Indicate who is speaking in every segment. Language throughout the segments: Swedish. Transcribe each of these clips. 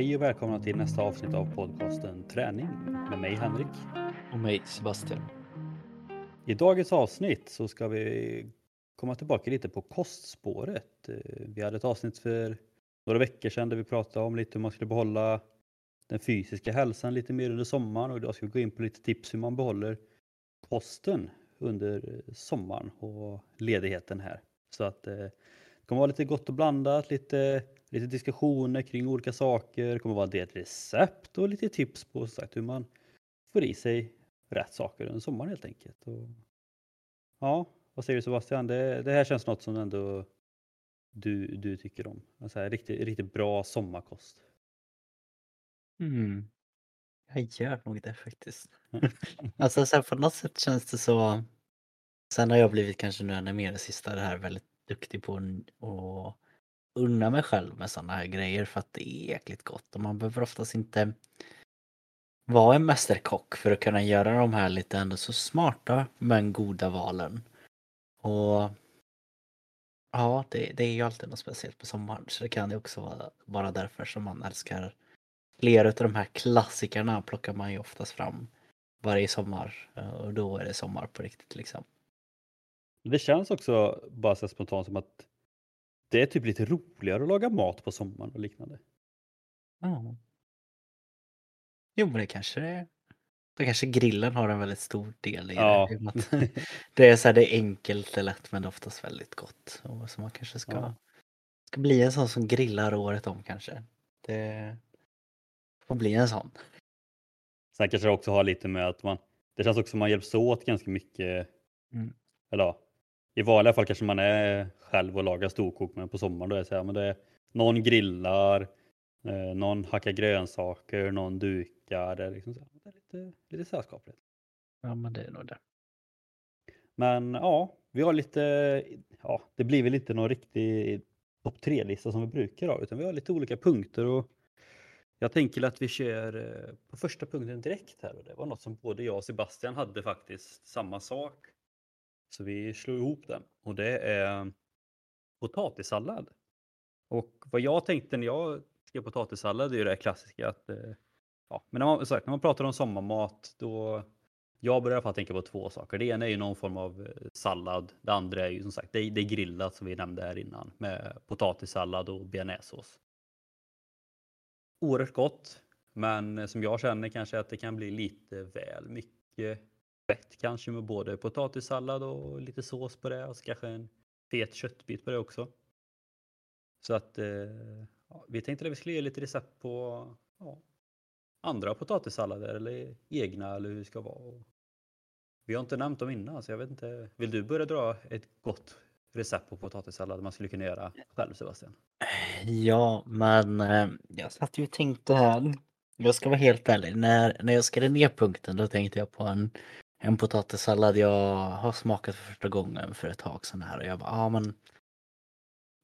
Speaker 1: Hej och välkomna till nästa avsnitt av podcasten Träning med mig Henrik.
Speaker 2: Och mig Sebastian.
Speaker 1: I dagens avsnitt så ska vi komma tillbaka lite på kostspåret. Eh, vi hade ett avsnitt för några veckor sedan där vi pratade om lite hur man skulle behålla den fysiska hälsan lite mer under sommaren och idag ska vi gå in på lite tips hur man behåller kosten under sommaren och ledigheten här. Så att eh, det kommer vara lite gott och blandat, lite, lite diskussioner kring olika saker, det kommer vara en del recept och lite tips på sagt, hur man får i sig rätt saker under sommaren helt enkelt. Och, ja, vad säger du Sebastian? Det, det här känns något som ändå du, du tycker om? Alltså här, riktigt, riktigt bra sommarkost.
Speaker 2: Mm. Jag gör nog det faktiskt. alltså så här, på något sätt känns det så. Sen har jag blivit kanske nu ännu mer det sista det här väldigt duktig på att unna mig själv med sådana här grejer för att det är jäkligt gott och man behöver oftast inte vara en mästerkock för att kunna göra de här lite ändå så smarta men goda valen. Och ja, det, det är ju alltid något speciellt på sommaren så det kan ju också vara bara därför som man älskar flera av de här klassikerna plockar man ju oftast fram varje sommar eh, och då är det sommar på riktigt liksom.
Speaker 1: Det känns också bara så spontant som att det är typ lite roligare att laga mat på sommaren och liknande.
Speaker 2: Ja. Jo, men det kanske det är. Då kanske grillen har en väldigt stor del i
Speaker 1: Ja.
Speaker 2: det. Det är så här, det är enkelt, är lätt, men det oftast väldigt gott. Och så man kanske ska,
Speaker 1: Ja.
Speaker 2: ska bli en sån som grillar året om kanske. Det får bli en sån.
Speaker 1: Sen kanske det också har lite med att man, det känns också som man hjälps åt ganska mycket.
Speaker 2: Mm.
Speaker 1: Eller ja, i vanliga fall kanske man är själv och lagar storkok, men på sommaren då är det så här, men det är någon grillar, eh, någon hackar grönsaker, någon dukar. Det är, liksom så här, det är lite, lite sällskapligt.
Speaker 2: Ja, men det är nog det.
Speaker 1: Men ja, vi har lite, ja, det blir väl inte någon riktig topp tre-lista som vi brukar ha, utan vi har lite olika punkter och jag tänker att vi kör eh, på första punkten direkt här och det var något som både jag och Sebastian hade faktiskt samma sak. Så vi slår ihop den och det är potatissallad. Och vad jag tänkte när jag skrev potatissallad är ju det här klassiska att eh, ja, men när man, sagt, när man pratar om sommarmat då jag börjar i alla fall tänka på två saker. Det ena är ju någon form av eh, sallad. Det andra är ju som sagt det är, det är grillat som vi nämnde här innan med potatissallad och bearnaisesås. Oerhört gott, men eh, som jag känner kanske att det kan bli lite väl mycket fett kanske med både potatissallad och lite sås på det och så kanske en fet köttbit på det också. Så att eh, ja, vi tänkte att vi skulle ge lite recept på ja, andra potatissallader eller egna eller hur det ska vara. Och vi har inte nämnt dem innan så jag vet inte. Vill du börja dra ett gott recept på potatissallad man skulle kunna göra själv Sebastian?
Speaker 2: Ja, men eh, jag satt ju och tänkte här. Jag ska vara helt ärlig. När, när jag skrev ner punkten då tänkte jag på en, en potatissallad jag har smakat för första gången för ett tag sedan här och jag bara, ja ah, men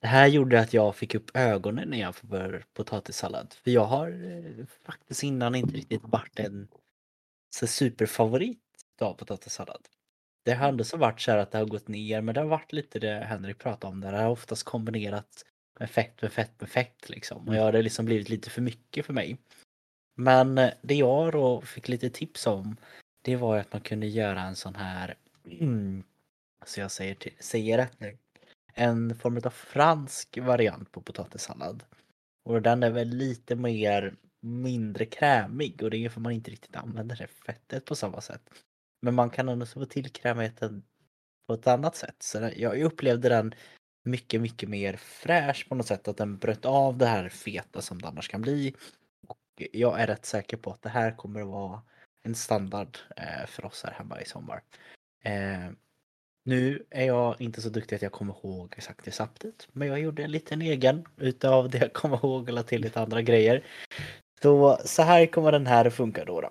Speaker 2: det här gjorde att jag fick upp ögonen när jag för potatissallad. För jag har eh, faktiskt innan inte riktigt varit en så superfavorit av potatissallad. Det har ändå så varit så här att det har gått ner men det har varit lite det Henrik pratade om där. Det har oftast kombinerat med fett med fett med fett liksom. Och jag har det liksom blivit lite för mycket för mig. Men eh, det jag då fick lite tips om det var att man kunde göra en sån här, mm, så jag säger, till, säger rätt nu, en form av fransk variant på potatissallad. Och den är väl lite mer mindre krämig och det är för man inte riktigt använder det fettet på samma sätt. Men man kan ändå få till krämigheten på ett annat sätt. Så jag upplevde den mycket, mycket mer fräsch på något sätt. Att den bröt av det här feta som det annars kan bli. Och jag är rätt säker på att det här kommer att vara en standard eh, för oss här hemma i sommar. Eh, nu är jag inte så duktig att jag kommer ihåg exakt receptet. Men jag gjorde en liten egen utav det jag kommer ihåg och la till lite andra grejer. Så, så här kommer den här funka då. då.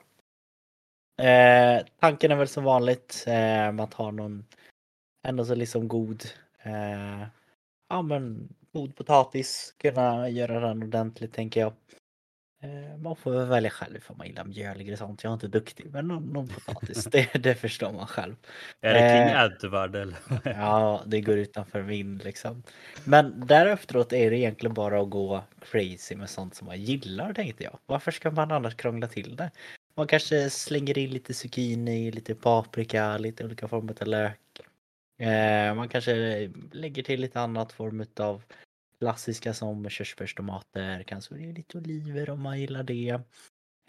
Speaker 2: Eh, tanken är väl som vanligt. Eh, man tar någon ändå så liksom god eh, ja men god potatis. Kunna göra den ordentligt tänker jag. Eh, Man får väl välja själv om man gillar mjöl eller sånt. Jag är inte duktig, men någon, någon potatis, det, det förstår man själv.
Speaker 1: Är det King
Speaker 2: Eh,
Speaker 1: Edward eller?
Speaker 2: Ja, det går utanför min liksom. Men därefteråt är det egentligen bara att gå crazy med sånt som man gillar tänkte jag. Varför ska man annars krångla till det? Man kanske slänger in lite zucchini, lite paprika, lite olika former av lök. Eh, man kanske lägger till lite annat form av klassiska som körsbärstomater, kanske lite oliver om man gillar det.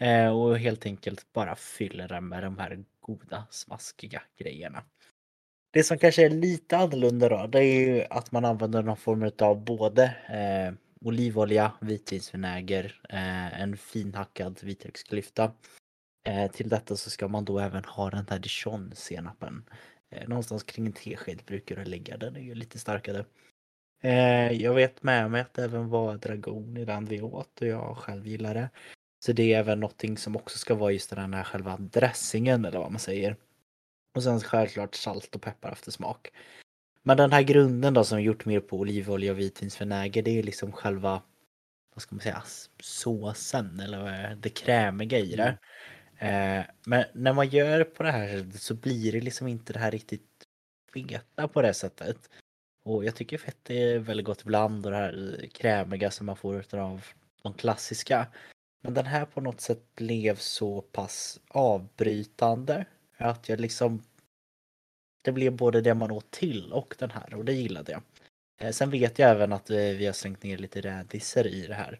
Speaker 2: Eh, och helt enkelt bara fyller den med de här goda smaskiga grejerna. Det som kanske är lite annorlunda då, det är ju att man använder någon form av både eh, olivolja, vitvinsvinäger, eh, en finhackad vitlöksklyfta. Eh, till detta så ska man då även ha den här dijon-senapen. Eh, någonstans kring en tesked brukar det ligga, den är ju lite starkare. Eh, jag vet med mig att det även var dragon i den vi åt och jag själv gillar det. Så det är även någonting som också ska vara just den här själva dressingen eller vad man säger. Och sen självklart salt och peppar efter smak. Men den här grunden då som gjort mer på olivolja och vitvinsvinäger det är liksom själva vad ska man säga, såsen eller det, krämiga i det. Eh, men när man gör på det här sättet så blir det liksom inte det här riktigt feta på det sättet. Och jag tycker fett är väldigt gott ibland och det här krämiga som man får av de klassiska. Men den här på något sätt blev så pass avbrytande att jag liksom det blev både det man åt till och den här och det gillade jag. Eh, sen vet jag även att eh, vi har slängt ner lite rädisor i det här.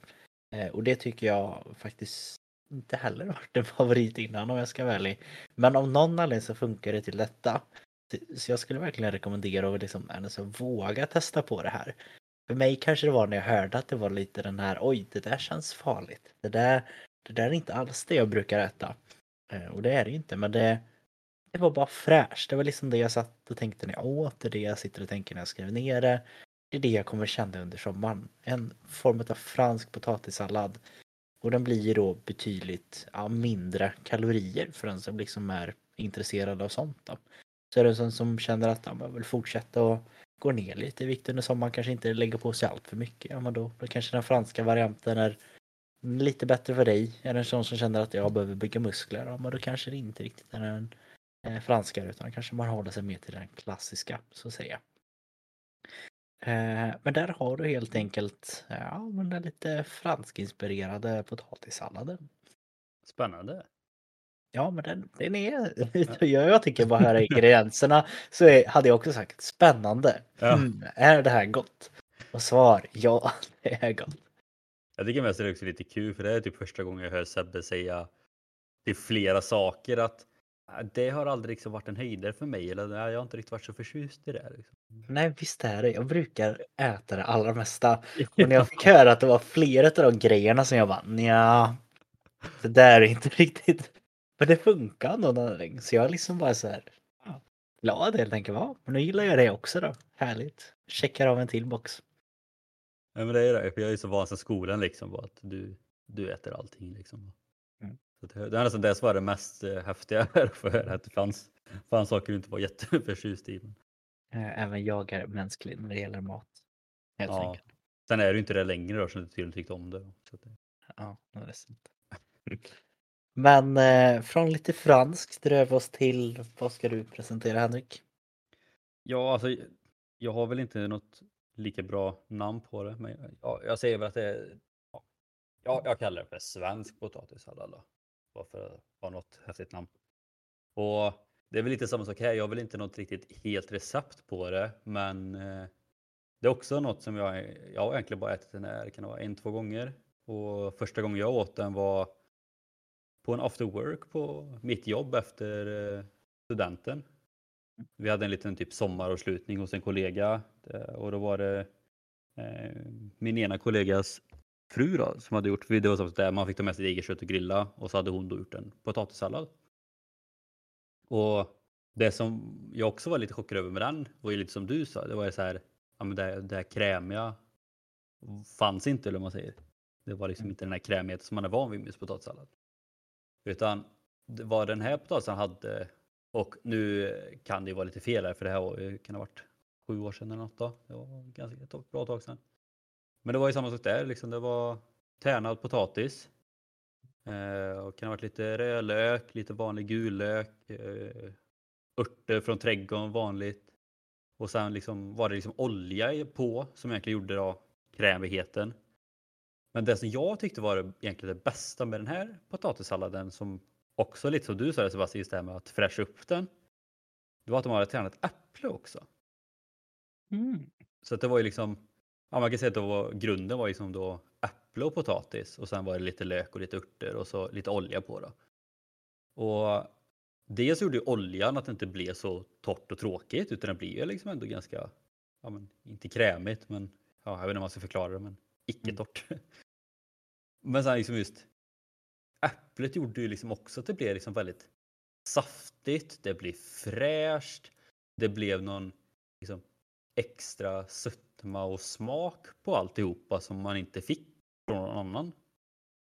Speaker 2: Eh, och det tycker jag faktiskt inte heller har varit en favorit innan om jag ska vara ärlig. Men av någon anledning så funkar det till detta. Så jag skulle verkligen rekommendera att liksom, alltså, våga testa på det här. För mig kanske det var när jag hörde att det var lite den här, oj det där känns farligt. Det där, det där är inte alls det jag brukar äta. Eh, och det är det ju inte, men det, det var bara fräscht. Det var liksom det jag satt och tänkte när jag åt, det är det jag sitter och tänker när jag skriver ner det. Det är det jag kommer känna under sommaren. En form av fransk potatissallad. Och den blir ju då betydligt ja, mindre kalorier för den som liksom är intresserad av sånt. Då. Så är det en sån som känner att man vill fortsätta och gå ner lite i vikt under sommaren, kanske inte lägger på sig allt för mycket. Ja, men då, då kanske den franska varianten är lite bättre för dig. Är det en sån som känner att jag behöver bygga muskler, ja, men då kanske det inte riktigt är den eh, franska utan kanske man håller sig mer till den klassiska så att säga. Eh, men där har du helt enkelt ja, men den lite franskinspirerade potatissalladen.
Speaker 1: Spännande.
Speaker 2: Ja, men den, den är... Jag, jag tycker bara höra ingredienserna så är, hade jag också sagt spännande.
Speaker 1: Ja.
Speaker 2: Mm, är det här gott? Och svar ja, det är gott.
Speaker 1: Jag tycker mest det är också lite kul för det är typ första gången jag hör Sebbe säga till flera saker att "Ah, det har aldrig liksom varit en höjdare för mig eller "Nej, jag har inte riktigt varit så förtjust i det. Liksom.
Speaker 2: Nej, visst är det. Jag brukar äta det allra mesta. Och när jag fick höra att det var flera av de grejerna som jag bara nja, det där är inte riktigt. Men det funkar av någon anledning. Så jag är liksom bara så här ja, glad helt enkelt. Ja, men nu gillar jag det också då. Härligt. Checkar av en till box.
Speaker 1: Ja, men det är det, för jag är så van sedan skolan liksom på att du, du äter allting liksom.
Speaker 2: Mm.
Speaker 1: Så det, det är nästan det som var det mest eh, häftiga att höra att det fanns, fanns saker du inte var jätteförtjust i.
Speaker 2: Eh, Även jag är mänsklig när det gäller mat. Helt
Speaker 1: Ja.
Speaker 2: enkelt.
Speaker 1: sen är du inte det längre då som du tydligen tyckte om det. Så det
Speaker 2: Ja, det är sant. Men eh, från lite franskt drev oss till, vad ska du presentera Henrik?
Speaker 1: Ja, alltså jag har väl inte något lika bra namn på det, men ja, jag säger väl att det är, ja, ja, jag kallar det för svensk potatissallad då. Bara för att ha något häftigt namn. Och det är väl lite samma sak här. Jag har väl inte något riktigt helt recept på det, men eh, det är också något som jag, jag har egentligen bara ätit den här, kan det vara en, två gånger. Och första gången jag åt den var på en after work på mitt jobb efter eh, studenten. Vi hade en liten typ sommaravslutning hos en kollega eh, och då var det eh, min ena kollegas fru då, som hade gjort, det var så där man fick ta med sitt eget kött och grilla och så hade hon då gjort en potatissallad. Och det som jag också var lite chockad över med den var ju lite som du sa, det var ju så här, ja men det, det här krämiga fanns inte eller vad man säger. Det var liksom inte den här krämigheten som man är van vid med potatissallad. Utan vad den här potatisen hade och nu kan det ju vara lite fel här för det här var, kan ha varit sju år sedan eller något då. Det var ganska ett bra tag sedan. Men det var ju samma sak där liksom. Det var tärnad potatis Eh, och kan ha varit lite rödlök, lite vanlig gullök, eh, örter från trädgården vanligt. Och sen liksom var det liksom olja på som egentligen gjorde då krämigheten. Men det som jag tyckte var egentligen det bästa med den här potatissalladen som också lite som du sa Sebastian, just det här med att fräscha upp den. Det var att de hade tränat äpple också.
Speaker 2: Mm.
Speaker 1: Så det var ju liksom, ja, man kan säga att det var, grunden var liksom då äpple och potatis och sen var det lite lök och lite örter och så lite olja på då. Och dels gjorde ju oljan att det inte blev så torrt och tråkigt utan det blir ju liksom ändå ganska, ja men inte krämigt men ja, jag vet inte om man ska förklara det men icke torrt. Mm. Men sen liksom just äpplet gjorde ju liksom också att det blev liksom väldigt saftigt, det blev fräscht, det blev någon liksom extra sötma och smak på alltihopa som man inte fick från någon annan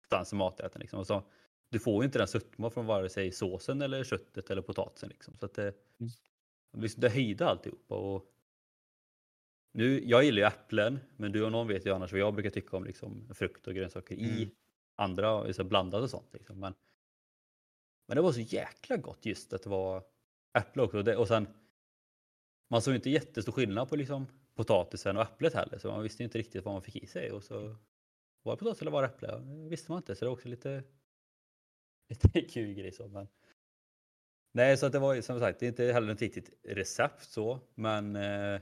Speaker 1: stans i maträtten. Liksom. Och så, du får ju inte den sötma från vare sig såsen eller köttet eller potatisen. Liksom. Så att det, mm. liksom, det höjde alltihopa. Och nu, jag gillar ju äpplen, men du och någon vet ju annars vad jag brukar tycka om liksom, frukt och grönsaker mm. i andra, liksom, blandat och sånt. Liksom. Men, men det var så jäkla gott just att det var äpple också. Och, det, och sen, man såg inte jättestor skillnad på liksom, potatisen och äpplet heller, så man visste inte riktigt vad man fick i sig. Och så var det potatis eller var det äpple? Det visste man inte, så det var också lite, lite kul grej. Så, men... Nej, så att det var som sagt, det är inte heller ett riktigt recept så, men eh,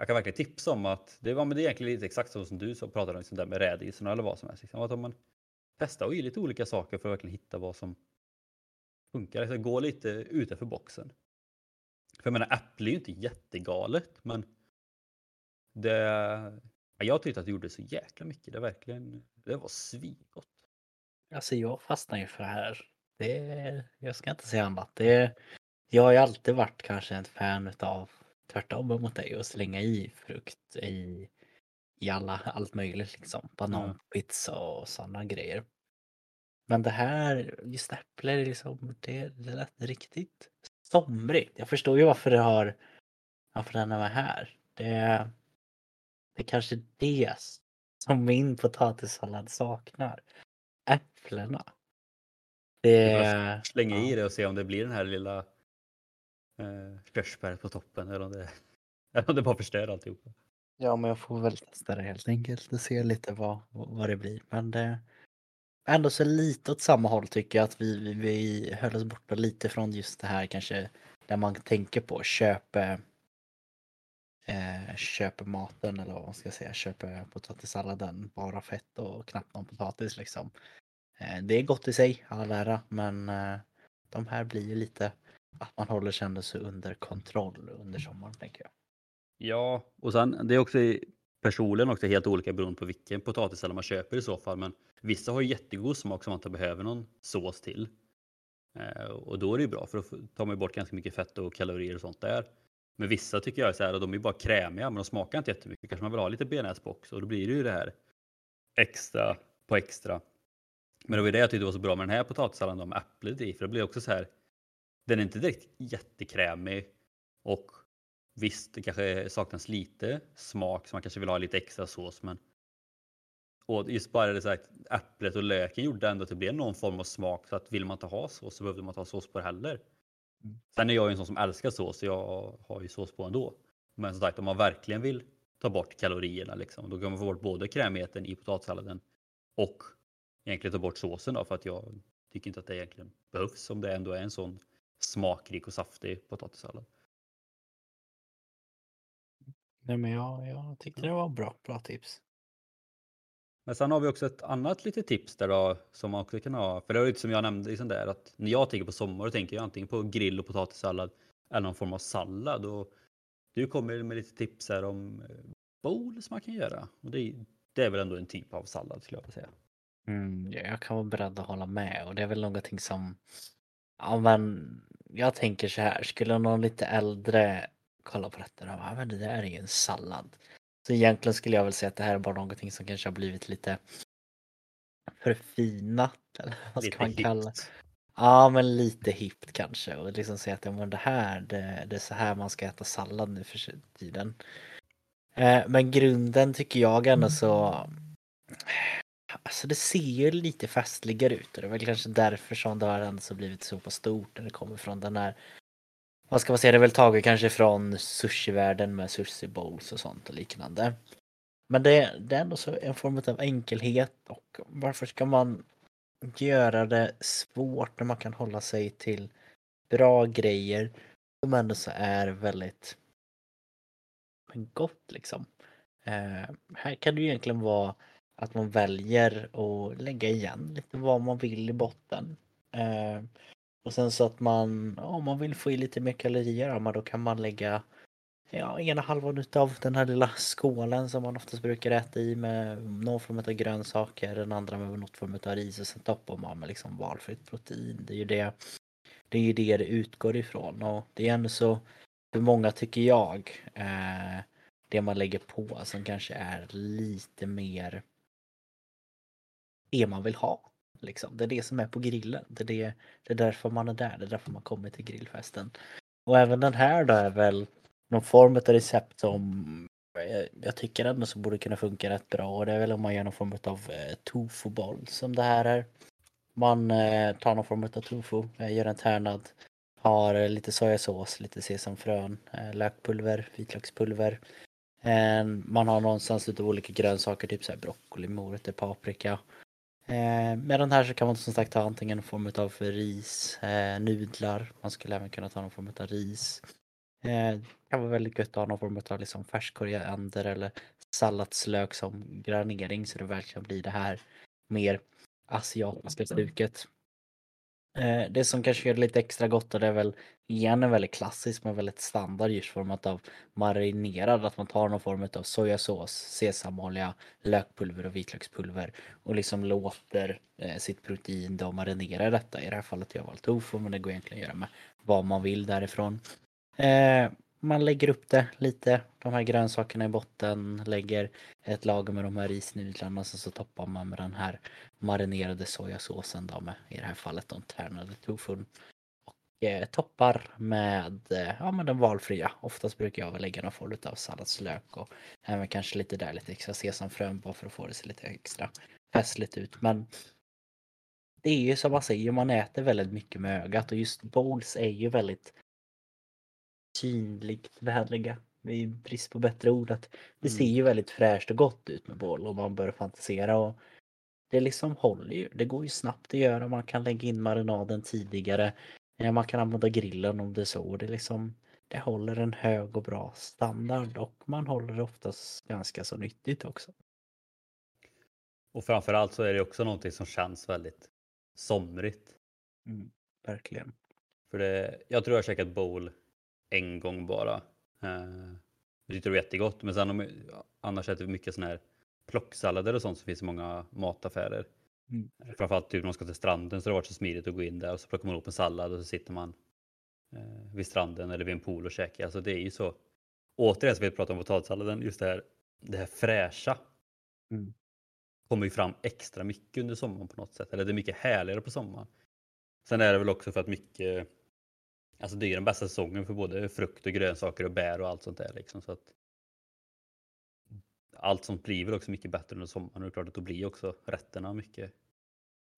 Speaker 1: jag kan verkligen tipsa om att det var men det är egentligen lite exakt så som du så pratade om, liksom där med rädisorna eller vad som helst. Liksom, att om man testar och ge lite olika saker för att verkligen hitta vad som funkar. Liksom, gå lite utanför boxen. För jag menar, Apple är ju inte jättegalet, men det, jag tyckte att det gjorde så jäkla mycket. Det verkligen, det var svingott.
Speaker 2: Alltså jag fastnar ju för det här. Det, jag ska inte säga annat. Det, jag har ju alltid varit kanske en fan av tvärtom mot dig och slänga i frukt i, i alla, allt möjligt liksom. Bananpizza och sådana grejer. Men det här, just äpple, liksom, det, det lät riktigt somrigt. Jag förstår ju varför det har, varför den är här. Det, det är kanske det som min potatissallad saknar. Äpplena.
Speaker 1: Det... Slänga ja. i det och se om det blir den här lilla eh, körsbäret på toppen eller om, det, eller om det bara förstör alltihopa.
Speaker 2: Ja, men jag får väl testa det helt enkelt och se lite vad, vad det blir. Men det ändå så lite åt samma håll tycker jag att vi, vi, vi höll oss borta lite från just det här kanske där man tänker på köp. eh, köper maten eller vad man ska säga, köper potatissalladen, bara fett och knappt någon potatis liksom. Eh, det är gott i sig, alla ära, men eh, de här blir ju lite att man håller sig under kontroll under sommaren tänker jag.
Speaker 1: Ja, och sen det är också personligen också helt olika beroende på vilken potatissallad man köper i så fall. Men vissa har jättegod smak som man inte behöver någon sås till. Eh, och då är det ju bra för då tar man bort ganska mycket fett och kalorier och sånt där. Men vissa tycker jag är så här, och de är bara krämiga men de smakar inte jättemycket. Kanske man vill ha lite bearnaisesbox också och då blir det ju det här extra på extra. Men det var det jag tyckte var så bra med den här potatissalladen med äpplet i för det blir också så här. Den är inte direkt jättekrämig och visst, det kanske saknas lite smak så man kanske vill ha lite extra sås men och just bara det så här, äpplet och löken gjorde ändå att det blev någon form av smak så att vill man inte ha sås så behövde man inte ha sås på det heller. Mm. Sen är jag ju en sån som älskar sås så jag har ju sås på ändå. Men som sagt om man verkligen vill ta bort kalorierna liksom, då kan man få bort både krämigheten i potatissalladen och egentligen ta bort såsen då för att jag tycker inte att det egentligen behövs om det ändå är en sån smakrik och saftig potatissallad.
Speaker 2: Nej men jag, jag tyckte det var bra, bra tips.
Speaker 1: Men sen har vi också ett annat litet tips där då som man också kan ha. För det var lite som jag nämnde liksom där att när jag tänker på sommar då tänker jag antingen på grill och potatissallad eller någon form av sallad. Och du kommer med lite tips här om eh, bowls man kan göra. Och det, det är väl ändå en typ av sallad skulle jag vilja säga.
Speaker 2: Mm, jag kan vara beredd att hålla med och det är väl någonting som Ja men jag tänker så här, skulle någon lite äldre kolla på detta och bara, men det där är ju en sallad. Så egentligen skulle jag väl säga att det här är bara någonting som kanske har blivit lite förfinat. Eller vad ska lite man kalla det? Ja, men lite hippt kanske. Och liksom säga att ja, men det här, det, det, är så här man ska äta sallad nu för tiden. Eh, men grunden tycker jag ändå så alltså det ser ju lite festligare ut och det är väl kanske därför som det har ändå blivit så pass stort när det kommer från den här vad ska man säga, det är väl taget kanske från sushivärlden med sushi bowls och sånt och liknande. Men det, det är ändå så en form av enkelhet och varför ska man göra det svårt när man kan hålla sig till bra grejer som ändå så är väldigt gott liksom. Eh, här kan det ju egentligen vara att man väljer att lägga igen lite vad man vill i botten. Eh, och sen så att man, om man vill få i lite mer kalorier, då kan man lägga ja, ena halvan av den här lilla skålen som man oftast brukar äta i med någon form av grönsaker, den andra med något form av ris och sen toppar man med liksom valfritt protein. Det är ju det det är ju det det utgår ifrån och det är ändå så för många tycker jag eh, det man lägger på som kanske är lite mer det man vill ha. Liksom. Det är det som är på grillen. Det är, det, det är därför man är där. Det är därför man kommer till grillfesten. Och även den här då är väl någon form av recept som eh, jag tycker ändå så borde kunna funka rätt bra. Och det är väl om man gör någon form av eh, tofuboll som det här är. Man eh, tar någon form av tofu, eh, gör en tärnad, har eh, lite sojasås, lite sesamfrön, eh, lökpulver, vitlökspulver. Eh, man har någonstans lite olika grönsaker, typ så här broccoli, morötter, paprika. Eh, med den här så kan man som sagt ta antingen en form av ris, eh, nudlar, man skulle även kunna ta någon form av ris. Eh, det kan vara väldigt gött att ha någon form av liksom färsk koriander eller salladslök som granering så det verkligen blir det här mer asiatiska stuket. Eh, det som kanske gör det lite extra gott och det är väl igen en väldigt klassisk men väldigt standard djursformat format av marinerad. Att man tar någon form av sojasås, sesamolja, lökpulver och vitlökspulver och liksom låter eh, sitt protein då marinera detta. I det här fallet har jag valt tofu men det går egentligen att göra med vad man vill därifrån. Eh, man lägger upp det lite, de här grönsakerna i botten, lägger ett lager med de här risnudlarna, sen så toppar man med den här marinerade sojasåsen då med, i det här fallet, de tärnade tofun. Och eh, toppar med, eh, ja men den valfria. Oftast brukar jag väl lägga någon form av salladslök och även kanske lite där lite extra sesamfrön bara för att få det se lite extra festligt ut. Men det är ju som man säger, man äter väldigt mycket med ögat och just bowls är ju väldigt synligt vänliga. I brist på bättre ord. Att det mm. ser ju väldigt fräscht och gott ut med boll och man börjar fantisera. Och det liksom håller ju. Det går ju snabbt att göra. Man kan lägga in marinaden tidigare. Man kan använda grillen om det är så. Det, liksom, det håller en hög och bra standard och man håller det oftast ganska så nyttigt också.
Speaker 1: Och framförallt så är det också någonting som känns väldigt somrigt.
Speaker 2: Mm, verkligen.
Speaker 1: För det, jag tror jag har käkat bowl en gång bara. Eh, det tyckte det var jättegott. Men sen om, annars äter vi mycket sådana här plocksallader och sånt som finns i många mataffärer. Mm. Framförallt typ när man ska till stranden så har det varit så smidigt att gå in där och så plockar man ihop en sallad och så sitter man eh, vid stranden eller vid en pool och käkar. Alltså det är ju så. Återigen så vi pratar om potatissalladen, just det här, det här fräscha. Mm. Kommer ju fram extra mycket under sommaren på något sätt. Eller det är mycket härligare på sommaren. Sen är det väl också för att mycket Alltså det är den bästa säsongen för både frukt och grönsaker och bär och allt sånt där. Liksom, så att allt sånt blir väl också mycket bättre under sommaren och det är klart att då blir också rätterna mycket,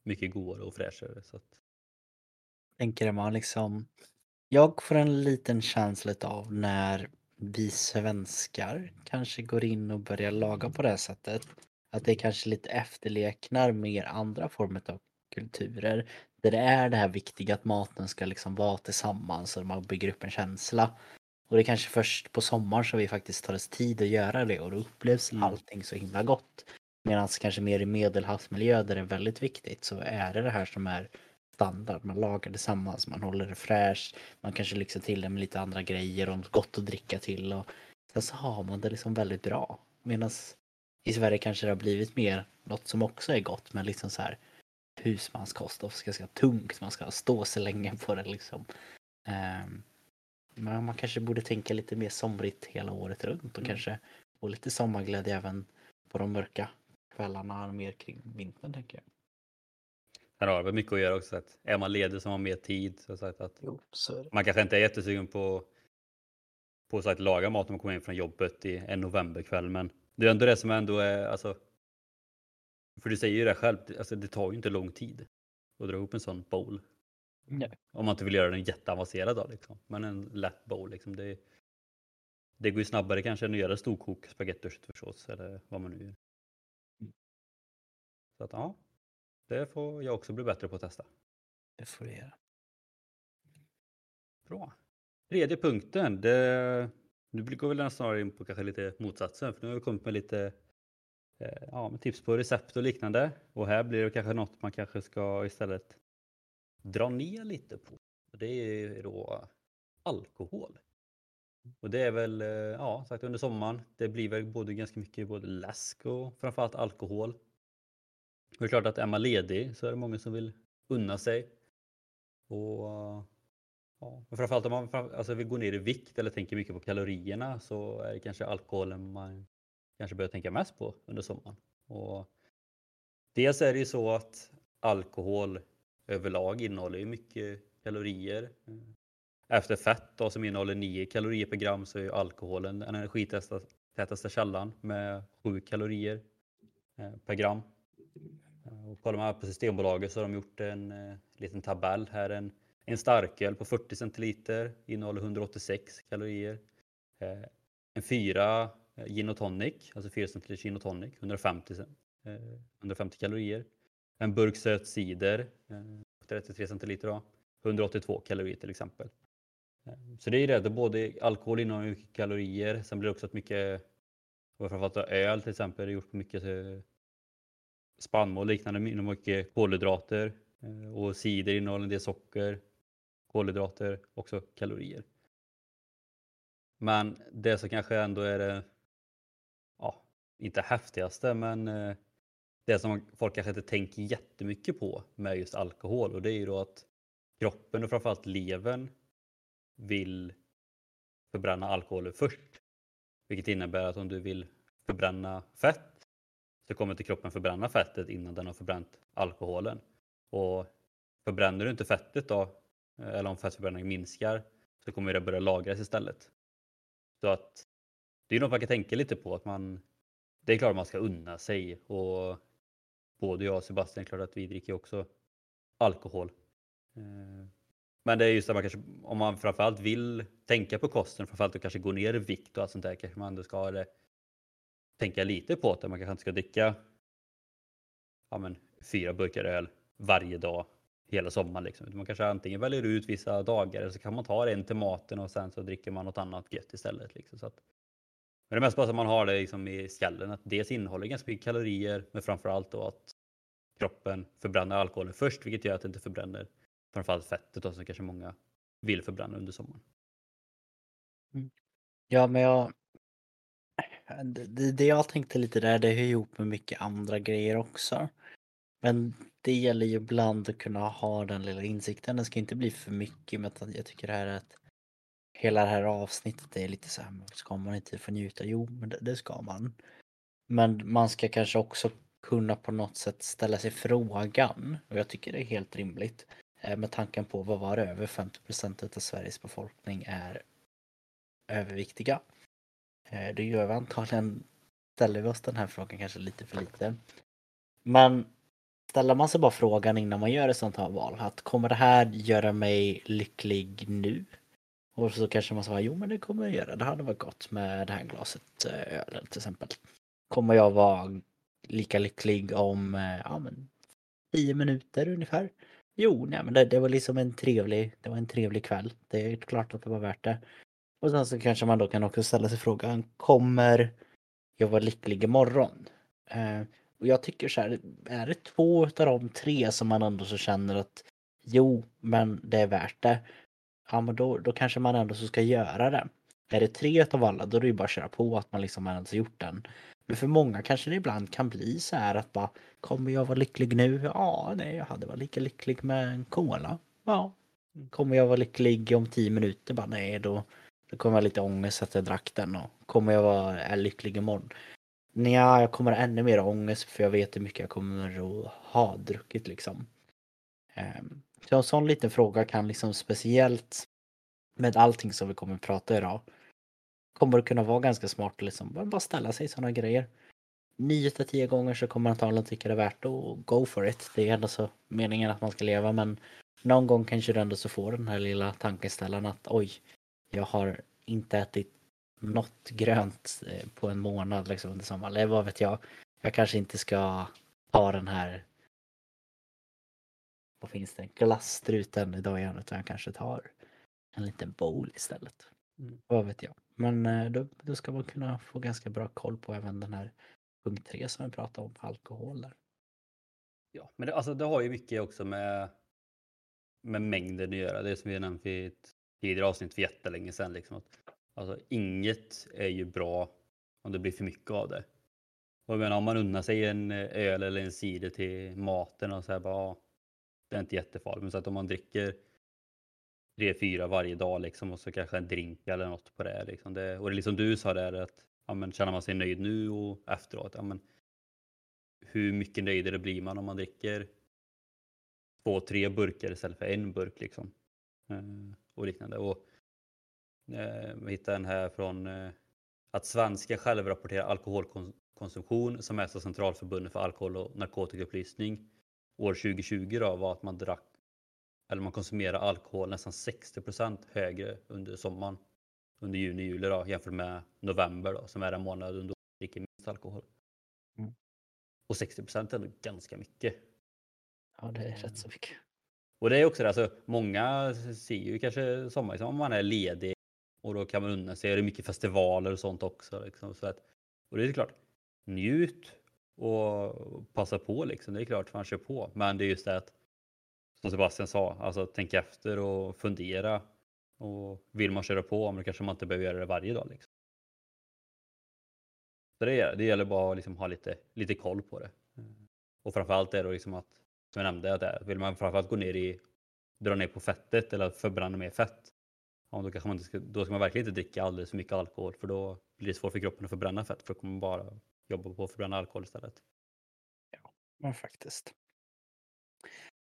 Speaker 1: mycket godare och fräschare. Så att...
Speaker 2: Tänker man liksom, jag får en liten känsla av när vi svenskar kanske går in och börjar laga på det här sättet. Att det kanske lite efterleknar mer andra former av kulturer där det är det här viktiga att maten ska liksom vara tillsammans och man bygger upp en känsla. Och det är kanske först på sommaren som vi faktiskt tar oss tid att göra det och då upplevs mm. allting så himla gott. Medan kanske mer i medelhavsmiljö där det är väldigt viktigt så är det det här som är standard. Man lagar tillsammans, man håller det fräscht, man kanske lyxar till det med lite andra grejer och gott att dricka till och sen så har man det liksom väldigt bra. Medan i Sverige kanske det har blivit mer något som också är gott men liksom så här husmanskost och ska, ska tungt, man ska stå så länge på det liksom. Um, men man kanske borde tänka lite mer somrigt hela året runt och mm. kanske få lite sommarglädje även på de mörka kvällarna mer kring vintern tänker jag.
Speaker 1: Sen har väl mycket att göra också. Att är man ledig så har man mer tid. Så sagt att
Speaker 2: jo, så
Speaker 1: Man kanske inte är jättesugen på, på att laga mat när man kommer in från jobbet i en novemberkväll. Men det är ändå det som ändå är alltså, För du säger ju det själv, alltså det tar ju inte lång tid att dra ihop en sån bowl.
Speaker 2: Nej.
Speaker 1: Om man inte vill göra den jätteavancerad då liksom. Men en lätt bowl liksom. Det, det går ju snabbare kanske än att göra storkok spagetti och köttfärssås eller vad man nu gör. Så att ja, det får jag också bli bättre på att testa.
Speaker 2: Det får du göra.
Speaker 1: Bra. Tredje punkten, det, nu går vi snarare in på kanske lite motsatsen. För nu har vi kommit med lite Eh, ja, tips på recept och liknande. Och här blir det kanske något man kanske ska istället dra ner lite på. Det är då alkohol. Och det är väl, eh, ja, sagt under sommaren. Det blir väl både ganska mycket både läsk och framförallt alkohol. Det är klart att är man ledig så är det många som vill unna sig. Och ja, men framförallt om man alltså vill gå ner i vikt eller tänker mycket på kalorierna så är det kanske alkoholen man kanske börjar tänka mest på under sommaren. Och dels är det ju så att alkohol överlag innehåller ju mycket kalorier. Efter fett då, som innehåller 9 kalorier per gram så är ju alkoholen den energitätaste källan med 7 kalorier eh, per gram. Och kollar man på Systembolaget så har de gjort en eh, liten tabell här. En, en starköl på 40 centiliter innehåller 186 kalorier. Eh, en fyra Eh, gin och tonic, alltså 4 centiliter gin och tonic, 150, 150 eh, kalorier. En burk söt cider, eh, 33 centiliter då, 182 kalorier till exempel. Så det är det, både alkohol innehåller mycket kalorier, sen blir det också att mycket, framförallt öl till exempel, är gjort på mycket spannmål och liknande, innehåller mycket kolhydrater och cider innehåller en del socker, kolhydrater, också kalorier. Men det som kanske ändå är det, inte häftigaste, men eh, det som folk kanske inte tänker jättemycket på med just alkohol och det är ju då att kroppen och framförallt levern vill förbränna alkoholen först. Vilket innebär att om du vill förbränna fett så kommer inte kroppen förbränna fettet innan den har förbränt alkoholen. Och förbränner du inte fettet då, eh, eller om fettförbränningen minskar, så kommer det börja lagras istället. Så att det är något man kan tänka lite på att man, det är klart man ska unna sig och både jag och Sebastian, klart att vi dricker också alkohol. Eh, men det är just att man kanske, om man framförallt vill tänka på kosten, framförallt att kanske gå ner i vikt och allt sånt där, kanske man ändå ska det, tänka lite på att man kanske inte ska dricka ja, men, fyra burkar öl varje dag hela sommaren. Liksom. Man kanske antingen väljer ut vissa dagar eller så kan man ta en till maten och sen så dricker man något annat gött istället. Liksom. Så att, men det är mest bara att man har det liksom i skallen att dels innehåller ganska mycket kalorier men framförallt då att kroppen förbränner alkoholen först vilket gör att det inte förbränner framförallt fettet då, som kanske många vill förbränna under sommaren.
Speaker 2: Mm. Ja men jag det, det jag tänkte lite där det hör ihop med mycket andra grejer också. Men det gäller ju ibland att kunna ha den lilla insikten. Det ska inte bli för mycket med att jag tycker det här är ett hela det här avsnittet är lite så här, ska man inte få njuta? Jo, men det, det ska man. Men man ska kanske också kunna på något sätt ställa sig frågan, och jag tycker det är helt rimligt, eh, med tanken på vad var det, över 50% av Sveriges befolkning är överviktiga. Eh, det gör vi antagligen, ställer vi oss den här frågan kanske lite för lite. Men ställer man sig bara frågan innan man gör ett sånt här val, att kommer det här göra mig lycklig nu? Och så kanske man sa, jo men det kommer jag göra, det hade varit gott med det här glaset eh, öl till exempel. Kommer jag vara lika lycklig om, eh, ja men, tio minuter ungefär? Jo, nej men det, det, var liksom en trevlig, det var en trevlig kväll. Det är klart att det var värt det. Och sen så kanske man då kan också ställa sig frågan, kommer jag vara lycklig imorgon? Eh, och jag tycker så här, är det två av de tre som man ändå så känner att jo, men det är värt det ja men då, då kanske man ändå så ska göra det. Är det tre av alla då är det ju bara att köra på att man liksom har gjort den. Men för många kanske det ibland kan bli så här att bara Kommer jag vara lycklig nu? Ja, nej, jag hade varit lika lycklig med en cola. Ja. Kommer jag vara lycklig om tio minuter? Bara nej, då, då kommer jag ha lite ångest att jag drack den. Och kommer jag vara är lycklig imorgon? Nej, jag kommer ha ännu mer ångest för jag vet hur mycket jag kommer att ha druckit liksom. Um, så en sån liten fråga kan liksom speciellt med allting som vi kommer att prata idag kommer att kunna vara ganska smart liksom bara ställa sig sådana grejer. 9 till 10 gånger så kommer antagligen tycka det är värt att go for it. Det är ändå så meningen att man ska leva men någon gång kanske du ändå så får den här lilla tankeställaren att oj, jag har inte ätit något grönt eh, på en månad liksom under sommaren. Eller vad vet jag. Jag kanske inte ska ta den här vad finns det, glasstruten idag igen utan jag kanske tar en liten bowl istället. Mm. Vad vet jag. Men eh, då, då ska man kunna få ganska bra koll på även den här punkt tre som vi pratade om, alkohol där.
Speaker 1: Ja, men det, alltså, det har ju mycket också med, med mängden att göra. Det som vi nämnt i ett tidigare avsnitt för jättelänge sedan. Liksom, att, alltså, inget är ju bra om det blir för mycket av det. Och jag menar, om man unnar sig en eh, öl eller en cider till maten och så här bara, det är inte jättefarligt. Men så att om man dricker tre, fyra varje dag liksom och så kanske en drink eller något på det. Liksom. det och det är liksom du sa där att ja, men, känner man sig nöjd nu och efteråt, ja, men, hur mycket nöjdare blir man om man dricker två, tre burkar istället för en burk liksom. Eh, och liknande. Och, eh, vi hittade en här från eh, att svenskar självrapporterar alkoholkonsumtion som är så centralförbundet för alkohol och narkotikaupplysning år 2020 då var att man drack eller man konsumerar alkohol nästan 60% högre under sommaren. Under juni, juli då, jämfört med november då, som är den månaden då man dricker minst alkohol. Mm. Och 60% är ändå ganska mycket.
Speaker 2: Ja, det är rätt så mycket.
Speaker 1: Och det är också det, alltså, många ser ju kanske sommar som om man är ledig och då kan man unna sig. Det är mycket festivaler och sånt också. Liksom, så att, och det är klart, njut och passa på liksom. Det är klart man kör på. Men det är just det att som Sebastian sa, alltså tänk efter och fundera. Och vill man köra på, men kanske man inte behöver göra det varje dag. Liksom. Så det, det gäller bara att liksom ha lite, lite koll på det. Och framförallt är det liksom att, som jag nämnde, att det, vill man framförallt gå ner i, dra ner på fettet eller förbränna mer fett. Ja, då, kanske man inte ska, då ska man verkligen inte dricka alldeles för mycket alkohol för då blir det svårt för kroppen att förbränna fett för då kommer man bara jobba på att förbränna alkohol istället.
Speaker 2: Ja, men faktiskt.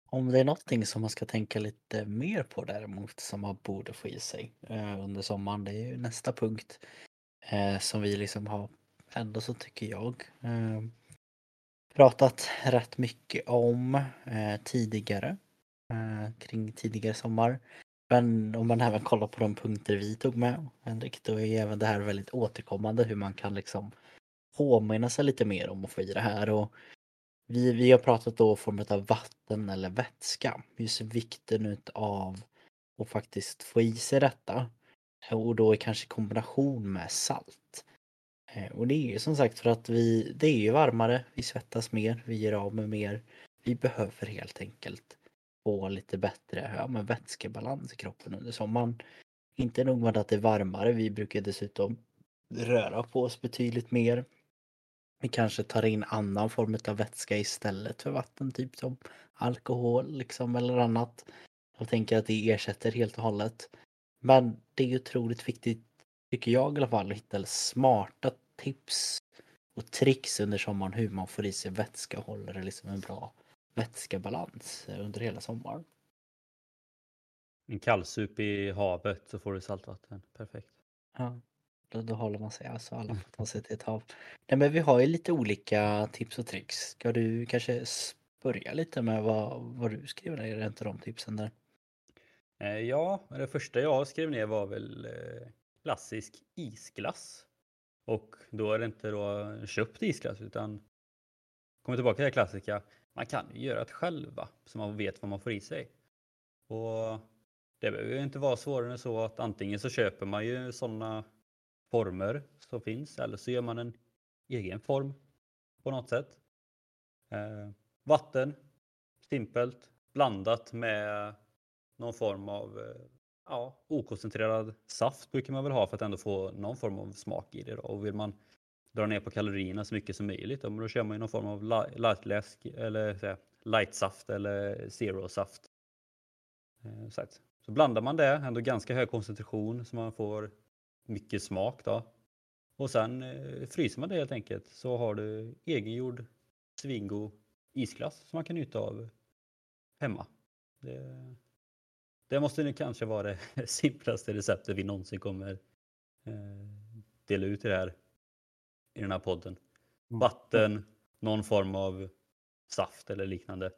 Speaker 2: Om det är någonting som man ska tänka lite mer på däremot som man borde få i sig eh, under sommaren, det är ju nästa punkt eh, som vi liksom har, ändå så tycker jag, eh, pratat rätt mycket om eh, tidigare, eh, kring tidigare sommar. Men om man även kollar på de punkter vi tog med, Henrik, då är även det här väldigt återkommande hur man kan liksom påminna sig lite mer om att få i det här. Och vi, vi har pratat då form av vatten eller vätska. Just vikten av att faktiskt få i sig detta. Och då kanske i kombination med salt. Eh, och det är ju som sagt för att vi, det är ju varmare, vi svettas mer, vi ger av med mer. Vi behöver helt enkelt få lite bättre ja, men vätskebalans i kroppen under sommaren. Inte nog med att det är varmare, vi brukar dessutom röra på oss betydligt mer. Vi kanske tar in annan form av vätska istället för vatten, typ som alkohol liksom eller annat. Jag tänker att det ersätter helt och hållet. Men det är otroligt viktigt, tycker jag i alla fall, att hitta smarta tips och tricks under sommaren hur man får i sig vätska och håller liksom en bra vätskebalans under hela sommaren.
Speaker 1: En kallsup i havet så får du saltvatten. Perfekt.
Speaker 2: Ja. Då, då håller man sig, alltså alla får ta sig till ett hav. Nej men vi har ju lite olika tips och tricks. Ska du kanske börja lite med vad, vad du ner, är inte de tipsen där?
Speaker 1: Eh, ja, det första jag skrev ner var väl eh, klassisk isglass. Och då är det inte då köpt isglass utan kommer tillbaka till det klassiska. Man kan ju göra det själva så man vet vad man får i sig. Och det behöver ju inte vara svårare än så att antingen så köper man ju sådana former som finns eller så gör man en egen form på något sätt. Eh, vatten, simpelt, blandat med någon form av eh, ja, okoncentrerad saft brukar man väl ha för att ändå få någon form av smak i det. Då. Och vill man dra ner på kalorierna så mycket som möjligt, då, då kör man ju någon form av lightläsk eller eh, lightsaft eller zero-saft. Eh, så, så blandar man det, ändå ganska hög koncentration så man får mycket smak då. Och sen eh, fryser man det helt enkelt så har du egengjord svingod isglass som man kan njuta av hemma. Det, det måste nu kanske vara det simplaste receptet vi någonsin kommer eh, dela ut i, det här, i den här podden. vatten, någon form av saft eller liknande.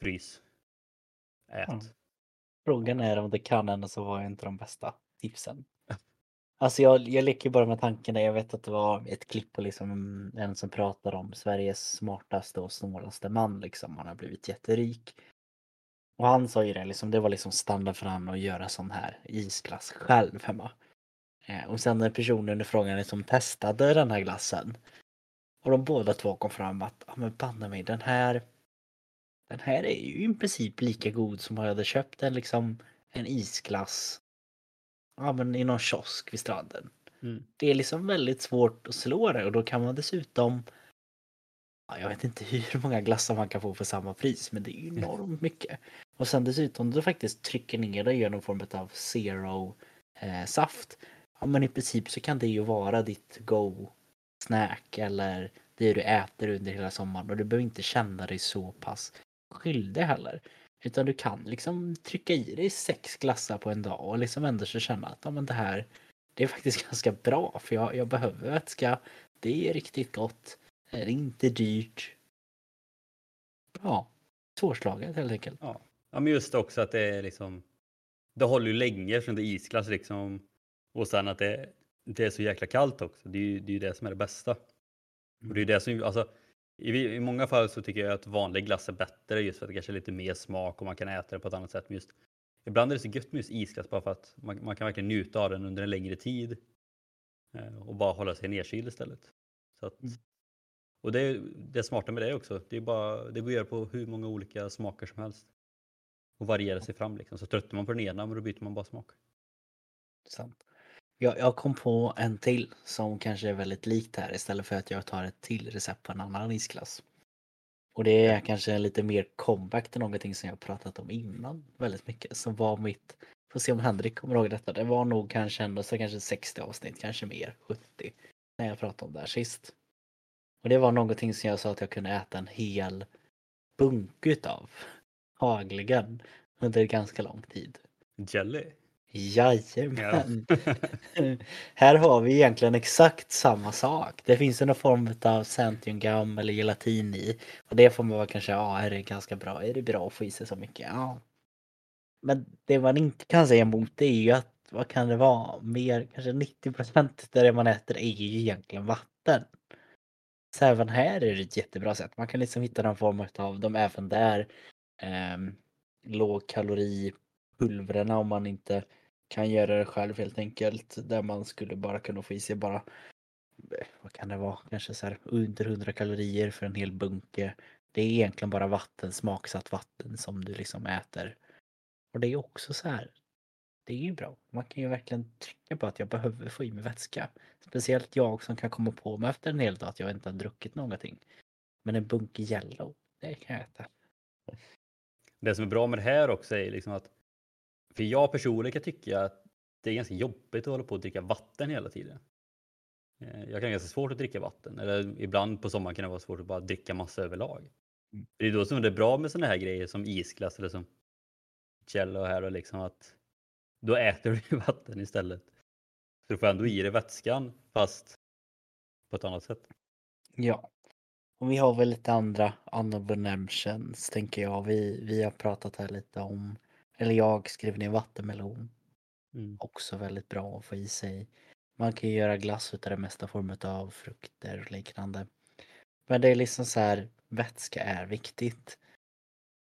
Speaker 1: Frys. Ät.
Speaker 2: Mm. Frågan är om det kan ändå så vara inte de bästa tipsen. Alltså jag, jag leker bara med tanken där. Jag vet att det var ett klipp på liksom en som pratar om Sveriges smartaste och snålaste man. Liksom. Han har blivit jätterik. Och han sa ju det, liksom, det var liksom standard för honom att göra sån här isglass själv hemma. Eh, och sen när personen i frågan liksom testade den här glassen. Och de båda två kom fram att, ja men banne mig den här den här är ju i princip lika god som om jag hade köpt en liksom en isglass ja, men i någon kiosk vid stranden.
Speaker 1: Mm.
Speaker 2: Det är liksom väldigt svårt att slå det och då kan man dessutom ja, jag vet inte hur många glassar man kan få för samma pris men det är ju enormt mycket. Och sen dessutom du faktiskt trycker ner det genom form av zero eh, saft. Ja men i princip så kan det ju vara ditt go snack eller det du äter under hela sommaren och du behöver inte känna dig så pass skyldig heller. Utan du kan liksom trycka i dig sex glassar på en dag och liksom ändå så känna att ja, men det här det är faktiskt ganska bra för jag, jag behöver vätska. Det är riktigt gott. Det är inte dyrt. Ja, svårslaget helt enkelt.
Speaker 1: Ja. ja, men just också att det är liksom. Det håller ju länge från det är isglass liksom. Och sen att det, det är så jäkla kallt också. Det är ju det, är det som är det bästa. Och det är det som, alltså, i, I många fall så tycker jag att vanlig glass är bättre just för att det kanske är lite mer smak och man kan äta det på ett annat sätt. Men just, ibland är det så gött med just isglass bara för att man, man kan verkligen njuta av den under en längre tid. Eh, och bara hålla sig nedkyld istället. Så att,
Speaker 2: Mm.
Speaker 1: och det är det smarta med det också. Det, är bara, det går att göra på hur många olika smaker som helst. Och variera sig fram liksom. Så tröttnar man på den ena men då byter man bara smak.
Speaker 2: Sant. Jag, jag kom på en till som kanske är väldigt likt här istället för att jag tar ett till recept på en annan isglass. Och det är kanske lite mer comeback till någonting som jag pratat om innan väldigt mycket. Som var mitt, får se om Henrik kommer ihåg detta. Det var nog kanske ändå så kanske 60 avsnitt, kanske mer, 70. När jag pratade om det här sist. Och det var någonting som jag sa att jag kunde äta en hel bunke utav. Hagligen. Under ganska lång tid.
Speaker 1: Jelly?
Speaker 2: Jajamän! Här har vi egentligen exakt samma sak. Det finns en form av Santium eller gelatin i. Och det får man vara kanske, ja är det ganska bra? Är det bra att få i sig så mycket? Ja. Men det man inte kan säga emot det är ju att, vad kan det vara? Mer, kanske 90 procent där det man äter är ju egentligen vatten. Så även här är det ett jättebra sätt. Man kan liksom hitta någon form av dem även där. Um, lågkaloripulverna om man inte kan göra det själv helt enkelt. Där man skulle bara kunna få i sig bara, eh, vad kan det vara, kanske så här under 100 kalorier för en hel bunke. Det är egentligen bara vatten, smaksatt vatten som du liksom äter. Och det är också så här, det är ju bra. Man kan ju verkligen trycka på att jag behöver få i mig vätska. Speciellt jag som kan komma på mig efter en hel dag att jag inte har druckit någonting. Men en bunke Yellow, det kan jag äta.
Speaker 1: Det som är bra med det här också är liksom att för jag personligen kan tycka att det är ganska jobbigt att hålla på och dricka vatten hela tiden. Eh, Jag kan ganska svårt att dricka vatten eller ibland på sommaren kan det vara svårt att bara dricka massa överlag.
Speaker 2: Mm.
Speaker 1: Det är då som det är bra med sådana här grejer som isglass eller som Jello här och liksom att då äter du vatten istället. Så du får ändå i dig vätskan fast på ett annat sätt.
Speaker 2: Ja. Och vi har väl lite andra honorable tänker jag. Vi, vi har pratat här lite om, eller jag skrev ner vattenmelon.
Speaker 1: Mm.
Speaker 2: Också väldigt bra att få i sig. Man kan ju göra glass utav det mesta form av frukter och liknande. Men det är liksom så här, vätska är viktigt.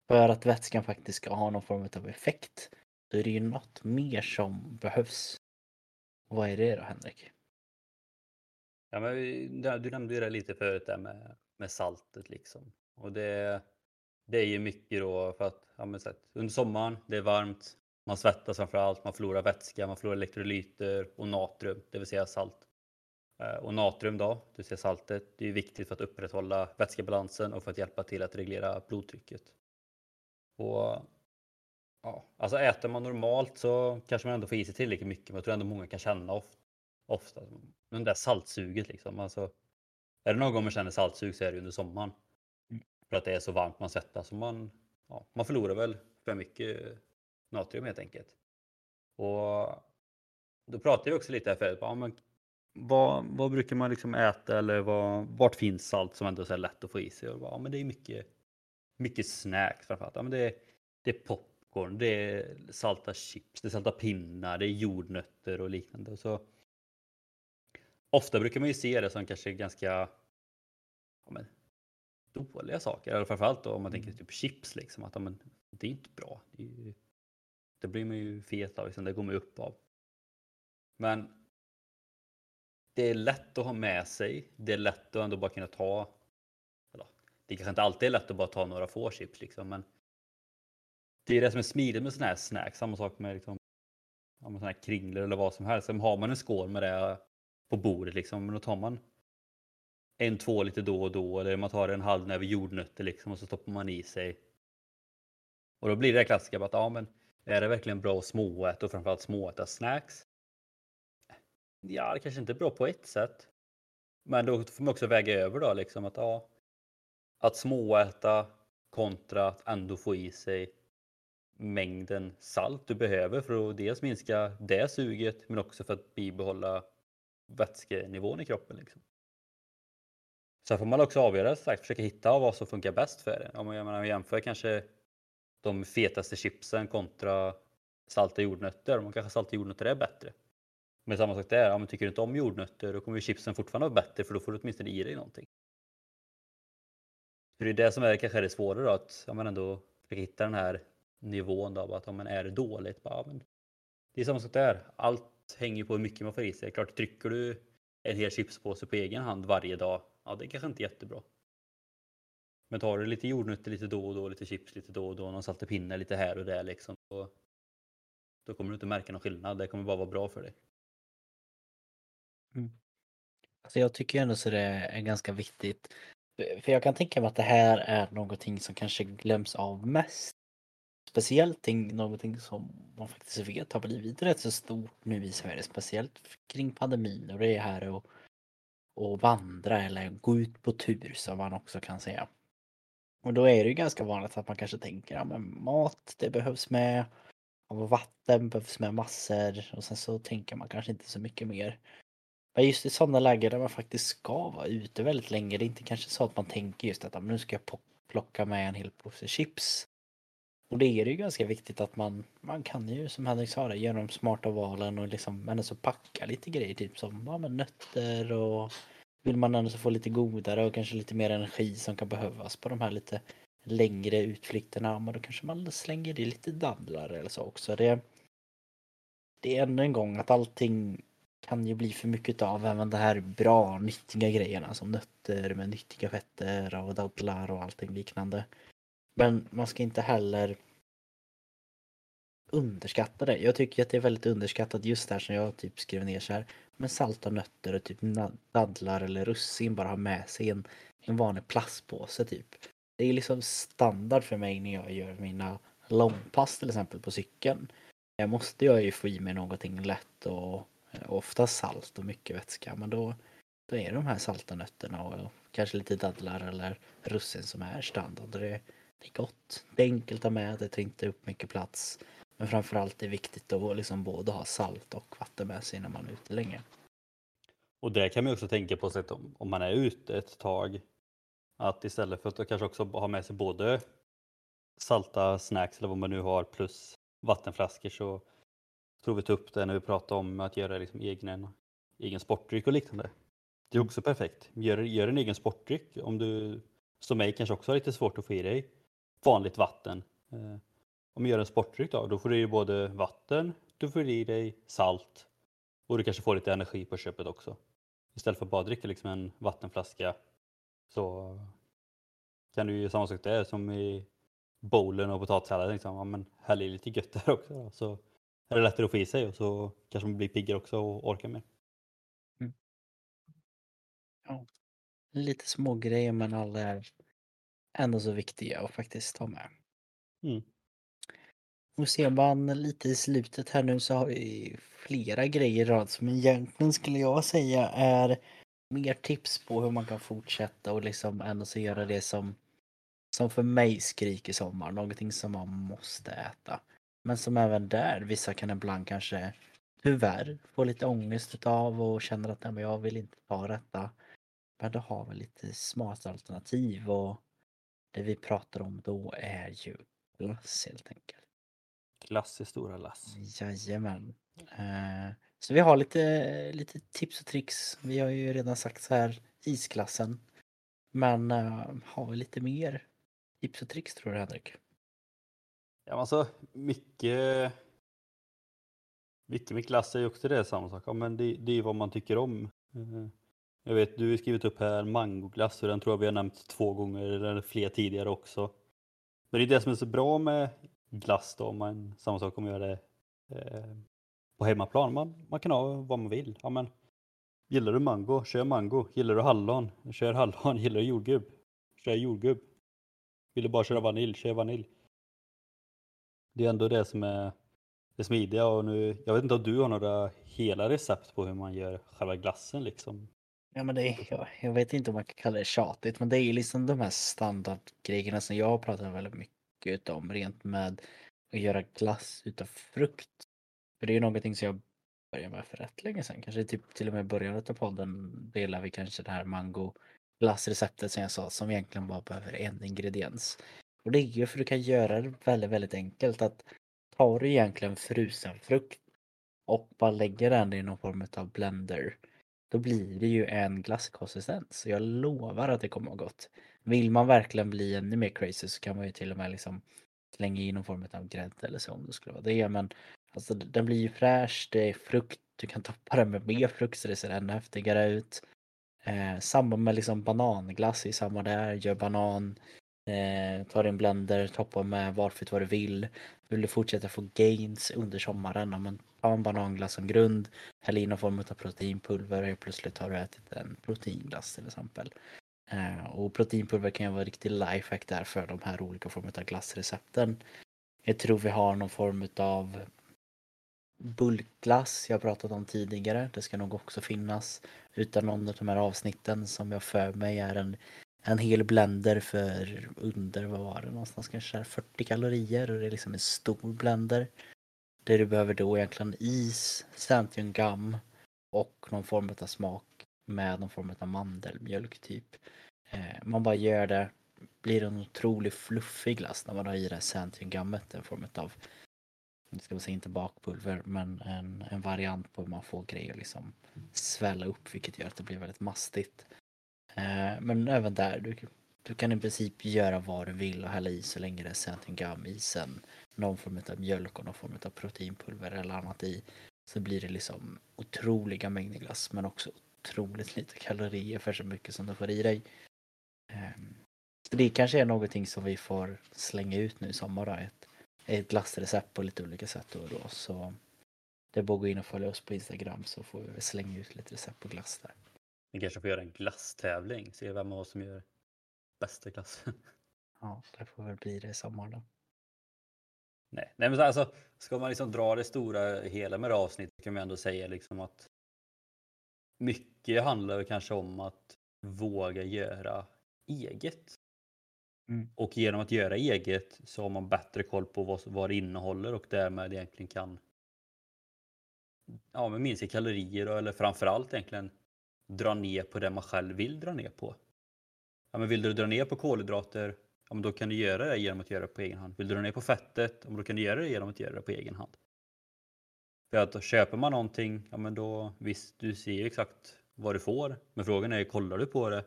Speaker 2: För att vätskan faktiskt ska ha någon form av effekt. Då är det ju något mer som behövs. Och vad är det då Henrik?
Speaker 1: Ja, men du nämnde ju det lite förut där med, med saltet liksom. Och det, det är ju mycket då för att ja, men så under sommaren, det är varmt, man svettas framför allt, man förlorar vätska, man förlorar elektrolyter och natrium, det vill säga salt. Eh, och natrium då, det vill säga saltet, det är ju viktigt för att upprätthålla vätskebalansen och för att hjälpa till att reglera blodtrycket. Och ja, alltså äter man normalt så kanske man ändå får i sig tillräckligt mycket, men jag tror ändå många kan känna ofta ofta. Det där saltsuget liksom. Alltså, är det någon gång man känner saltsug så är det under sommaren. För att det är så varmt man svettas. Så man, ja, man förlorar väl för mycket natrium helt enkelt. Och då pratade vi också lite här förut. Ja, men vad, vad brukar man liksom äta eller vad, vart finns salt som ändå är lätt att få i sig? Och bara, ja, men det är mycket, mycket snacks framförallt. Ja, men det, är, det är popcorn, det är salta chips, det är salta pinnar, det är jordnötter och liknande. Så, ofta brukar man ju se det som kanske ganska ja, men, dåliga saker. Eller framförallt då, om man tänker typ chips liksom. Att men, det är inte bra. Det, ju, det blir man ju fet av, liksom, det går man upp av. Men det är lätt att ha med sig. Det är lätt att ändå bara kunna ta. Eller, det kanske inte alltid är lätt att bara ta några få chips liksom, men. Det är det som är smidigt med sådana här snacks. Samma sak med liksom. Ja, såna här kringlor eller vad som helst. Har man en skål med det på bordet liksom, men då tar man en, två lite då och då eller man tar en halv näve jordnötter liksom och så stoppar man i sig. Och då blir det klassiska att ja, men är det verkligen bra att småäta och framförallt småäta snacks? Ja, det kanske inte är bra på ett sätt. Men då får man också väga över då liksom att ja, att småäta kontra att ändå få i sig mängden salt du behöver för att dels minska det suget men också för att bibehålla vätskenivån i kroppen. Liksom. Sen får man också avgöra, sagt, försöka hitta vad som funkar bäst för det. Om man jämför kanske de fetaste chipsen kontra salta jordnötter. Man kanske salta jordnötter är bättre. Men samma sak där, ja, tycker du inte om jordnötter då kommer chipsen fortfarande vara bättre för då får du åtminstone i dig någonting. Så det är det som är kanske det svåra då, att ja, man ändå försöker hitta den här nivån då, att om man är det dåligt, bara, men det är samma sak där. Allt hänger på hur mycket man får i sig. Klart, trycker du en hel chipspåse på egen hand varje dag, ja det är kanske inte är jättebra. Men tar du lite jordnötter lite då och då, lite chips lite då och då, någon saltepinne lite här och där liksom. Då, då kommer du inte märka någon skillnad. Det kommer bara vara bra för dig.
Speaker 2: Mm. Alltså jag tycker ändå så det är ganska viktigt. För jag kan tänka mig att det här är någonting som kanske glöms av mest. Speciellt någonting som man faktiskt vet har blivit rätt så stort nu i Sverige, speciellt kring pandemin och det är här och, och vandra eller gå ut på tur som man också kan säga. Och då är det ju ganska vanligt att man kanske tänker, ja men mat det behövs med, och vatten behövs med massor och sen så tänker man kanske inte så mycket mer. Men just i sådana lägen där man faktiskt ska vara ute väldigt länge, det är inte kanske så att man tänker just att nu ska jag plocka med en hel påse chips. Och det är ju ganska viktigt att man, man kan ju som Henrik sa det, göra de smarta valen och liksom men så packa lite grejer typ som ja, men nötter och vill man ändå få lite godare och kanske lite mer energi som kan behövas på de här lite längre utflykterna, men då kanske man slänger i lite dadlar eller så också. Det, det är ännu en gång att allting kan ju bli för mycket av även det här bra, nyttiga grejerna som nötter med nyttiga fetter och dadlar och allting liknande. Men man ska inte heller underskatta det. Jag tycker att det är väldigt underskattat just där som jag typ skrev ner så här. Men salta nötter och typ dadlar eller russin bara ha med sig en, en vanlig plastpåse typ. Det är liksom standard för mig när jag gör mina långpass till exempel på cykeln. Jag måste jag ju få i mig någonting lätt och ofta salt och mycket vätska men då, då är det de här salta nötterna och kanske lite dadlar eller russin som är standard. Det är, det är gott. Det är enkelt att ha med, det tar inte upp mycket plats. Men framförallt är det viktigt att liksom både ha salt och vatten med sig när man är ute länge.
Speaker 1: Och det kan man också tänka på sätt om, om man är ute ett tag. Att istället för att kanske också ha med sig både salta snacks eller vad man nu har plus vattenflaskor så tror vi ta upp det när vi pratar om att göra liksom egen, egen sportdryck och liknande. Det är också perfekt. Gör, gör en egen sportdryck om du som mig kanske också har lite svårt att få i dig vanligt vatten. Eh, om du gör en sportdryck då, då får du i både vatten, du får i dig salt och du kanske får lite energi på köpet också. Istället för att bara dricka liksom en vattenflaska så kan du ju samma sak där som i bowlen och potatissalladen. Liksom. Ja, men häll i lite gött där också. Då. Så är det lättare att få i sig och så kanske man blir piggare också och orkar mer.
Speaker 2: Mm. Ja. Lite små grejer men alla är ändå så viktiga att faktiskt ta med.
Speaker 1: Mm.
Speaker 2: Och ser man lite i slutet här nu så har vi flera grejer i rad som egentligen skulle jag säga är mer tips på hur man kan fortsätta och liksom ändå så göra det som som för mig skriker sommar, någonting som man måste äta. Men som även där, vissa kan ibland kanske tyvärr får lite ångest utav och känner att nej, men jag vill inte ta detta. Men då har vi lite smarta alternativ och det vi pratar om då är ju glass helt enkelt.
Speaker 1: Glass i stora lass.
Speaker 2: Jajamän. Eh, så vi har lite, lite tips och tricks. Vi har ju redan sagt så här isklassen. Men eh, har vi lite mer tips och tricks tror du Henrik?
Speaker 1: Ja, alltså mycket. Mycket med glass är ju också det samma sak. Ja, men det, det är ju vad man tycker om. Eh, jag vet, du har skrivit upp här mangoglass och den tror jag vi har nämnt två gånger eller fler tidigare också. Men det är det som är så bra med glass då, man samma sak om man gör det eh, på hemmaplan. Man, man kan ha vad man vill. Ja, men, gillar du mango, kör mango. Gillar du hallon, kör hallon. Gillar du jordgubb, kör jordgubb. Vill du bara köra vanilj, kör vanilj. Det är ändå det som är det smidiga och nu, jag vet inte om du har några hela recept på hur man gör själva glassen liksom.
Speaker 2: Ja men det är, jag, jag vet inte om man kan kalla det tjatigt men det är ju liksom de här standardgrejerna som jag pratar väldigt mycket om rent med att göra glass utav frukt. För det är ju någonting som jag började med för rätt länge sedan. Kanske typ till och med i början av podden delar vi kanske det här mango glassreceptet som jag sa som egentligen bara behöver en ingrediens. Och det är ju för du kan göra det väldigt, väldigt enkelt att tar du egentligen frusen frukt och bara lägger den i någon form av blender då blir det ju en glasskonsistens. Jag lovar att det kommer att vara gott. Vill man verkligen bli ännu mer crazy så kan man ju till och med liksom slänga i någon form av grädde eller så om det skulle vara det. Men alltså, den blir ju fräsch, det är frukt, du kan toppa den med mer frukt så det ser ännu häftigare ut. Eh, samma med liksom bananglass, i samma där, gör banan, eh, tar en blender, toppa med valfritt vad du vill. Vill du fortsätta få gains under sommaren, men ta en bananglass som grund, häll i någon form av proteinpulver och helt plötsligt har du ätit en proteinglass till exempel. Eh, och proteinpulver kan ju vara riktig lifehack där för de här olika formerna av glassrecepten. Jag tror vi har någon form av bulkglass jag pratat om tidigare. Det ska nog också finnas utan någon av de här avsnitten som jag för mig är en, en hel blender för under, vad var det någonstans, kanske 40 kalorier och det är liksom en stor blender. Det du behöver då är egentligen is, Santium gum och någon form av smak med någon form av mandelmjölk typ. Eh, man bara gör det, blir en otroligt fluffig glass när man har i det här Santium gummet, en form av nu ska man säga inte bakpulver men en, en variant på hur man får grejer liksom svälla upp vilket gör att det blir väldigt mastigt. Eh, men även där, du, du kan i princip göra vad du vill och hälla i så länge det är Santium gum i sen någon form av mjölk och någon form av proteinpulver eller annat i så blir det liksom otroliga mängder glass men också otroligt lite kalorier för så mycket som du får i dig. Ehm, Så det kanske är någonting som vi får slänga ut nu i sommar då, ett, ett glassrecept på lite olika sätt då och då. Så det är bara att gå in och följa oss på Instagram så får vi slänga ut lite recept på glass där.
Speaker 1: Vi kanske får göra en glasstävling, se vem av oss som gör bästa glassen.
Speaker 2: Ja, det får väl bli det i sommar då.
Speaker 1: Nej, nej men så alltså, ska man liksom dra det stora hela med det avsnittet kan man ändå säga liksom att mycket handlar kanske om att våga göra eget.
Speaker 2: Mm.
Speaker 1: Och genom att göra eget så har man bättre koll på vad, vad det innehåller och därmed egentligen kan ja, men minska kalorier eller framförallt egentligen dra ner på det man själv vill dra ner på. Ja, men vill du dra ner på kolhydrater, ja, men då kan du göra det genom att göra det på egen hand. Vill du dra ner på fettet, ja, men då kan du göra det genom att göra det på egen hand. För att köper man någonting, ja men då visst, du ser exakt vad du får. Men frågan är, kollar du på det?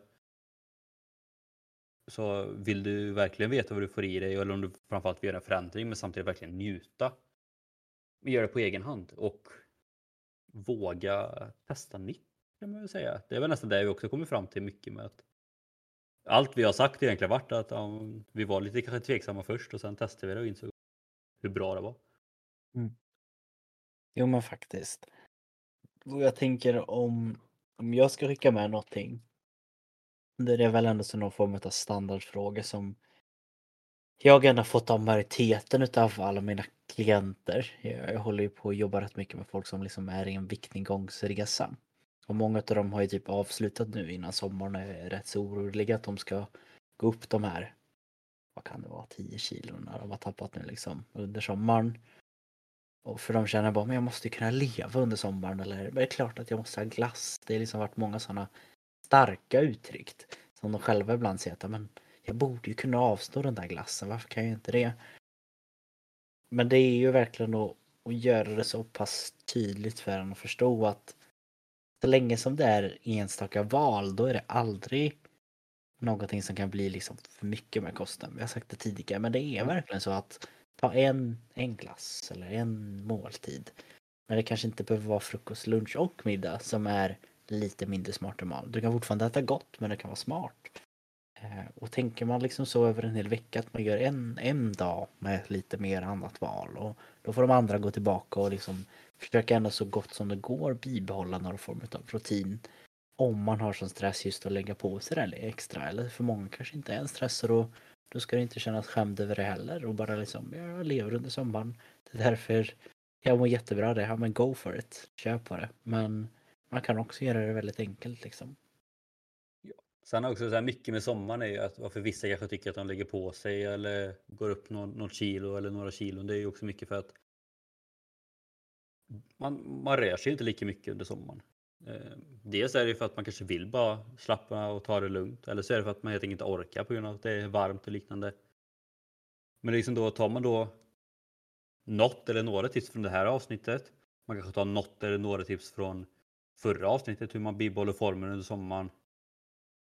Speaker 1: Så vill du verkligen veta vad du får i dig eller om du framförallt vill göra en förändring men samtidigt verkligen njuta. Gör det på egen hand och våga testa nytt kan man väl säga. Det är väl nästan det vi också kommer fram till mycket med att allt vi har sagt egentligen varit att ja, vi var lite kanske tveksamma först och sen testade vi det och insåg hur bra det var. Mm.
Speaker 2: Jo men faktiskt. Och jag tänker om, om jag ska skicka med någonting. Det är väl ändå så någon form av standardfråga som jag ändå fått av majoriteten utav alla mina klienter. Jag, jag håller ju på att jobba rätt mycket med folk som liksom är i en viktnedgångsresa. Och många av dem har ju typ avslutat nu innan sommaren och är rätt så oroliga att de ska gå upp de här, vad kan det vara, 10 kilona de har tappat nu liksom under sommaren. Och för de känner bara, men jag måste kunna leva under sommaren eller men det är klart att jag måste ha glass. Det har liksom varit många sådana starka uttryck som de själva ibland säger att men jag borde ju kunna avstå den där glassen, varför kan jag inte det? Men det är ju verkligen att, att göra det så pass tydligt för en att förstå att så länge som det är enstaka val, då är det aldrig någonting som kan bli liksom för mycket med kosten. Vi har sagt det tidigare, men det är verkligen så att ta en, en glass eller en måltid. Men det kanske inte behöver vara frukost, lunch och middag som är lite mindre smart val. Du kan fortfarande äta gott, men det kan vara smart. Eh, och tänker man liksom så över en hel vecka att man gör en, en dag med lite mer annat val och då får de andra gå tillbaka och liksom försöka ändå så gott som det går bibehålla någon form av rutin. Om man har sån stress just att lägga på sig det extra eller för många kanske inte är en stress och då, då ska det inte kännas skämd över det heller och bara liksom jag lever under sommaren. Det är därför jag mår jättebra det. Ja men go for it. Kör på det. Men man kan också göra det väldigt enkelt liksom.
Speaker 1: Sen också så här mycket med sommaren är ju att varför vissa kanske tycker att de lägger på sig eller går upp något, något kilo eller några kilon. Det är ju också mycket för att man, man rör sig inte lika mycket under sommaren. Eh, dels är det för att man kanske vill bara slappna och ta det lugnt. Eller så är det för att man helt enkelt inte orkar på grund av att det är varmt och liknande. Men liksom då tar man då något eller några tips från det här avsnittet. Man kanske tar något eller några tips från förra avsnittet hur man bibehåller formen under sommaren.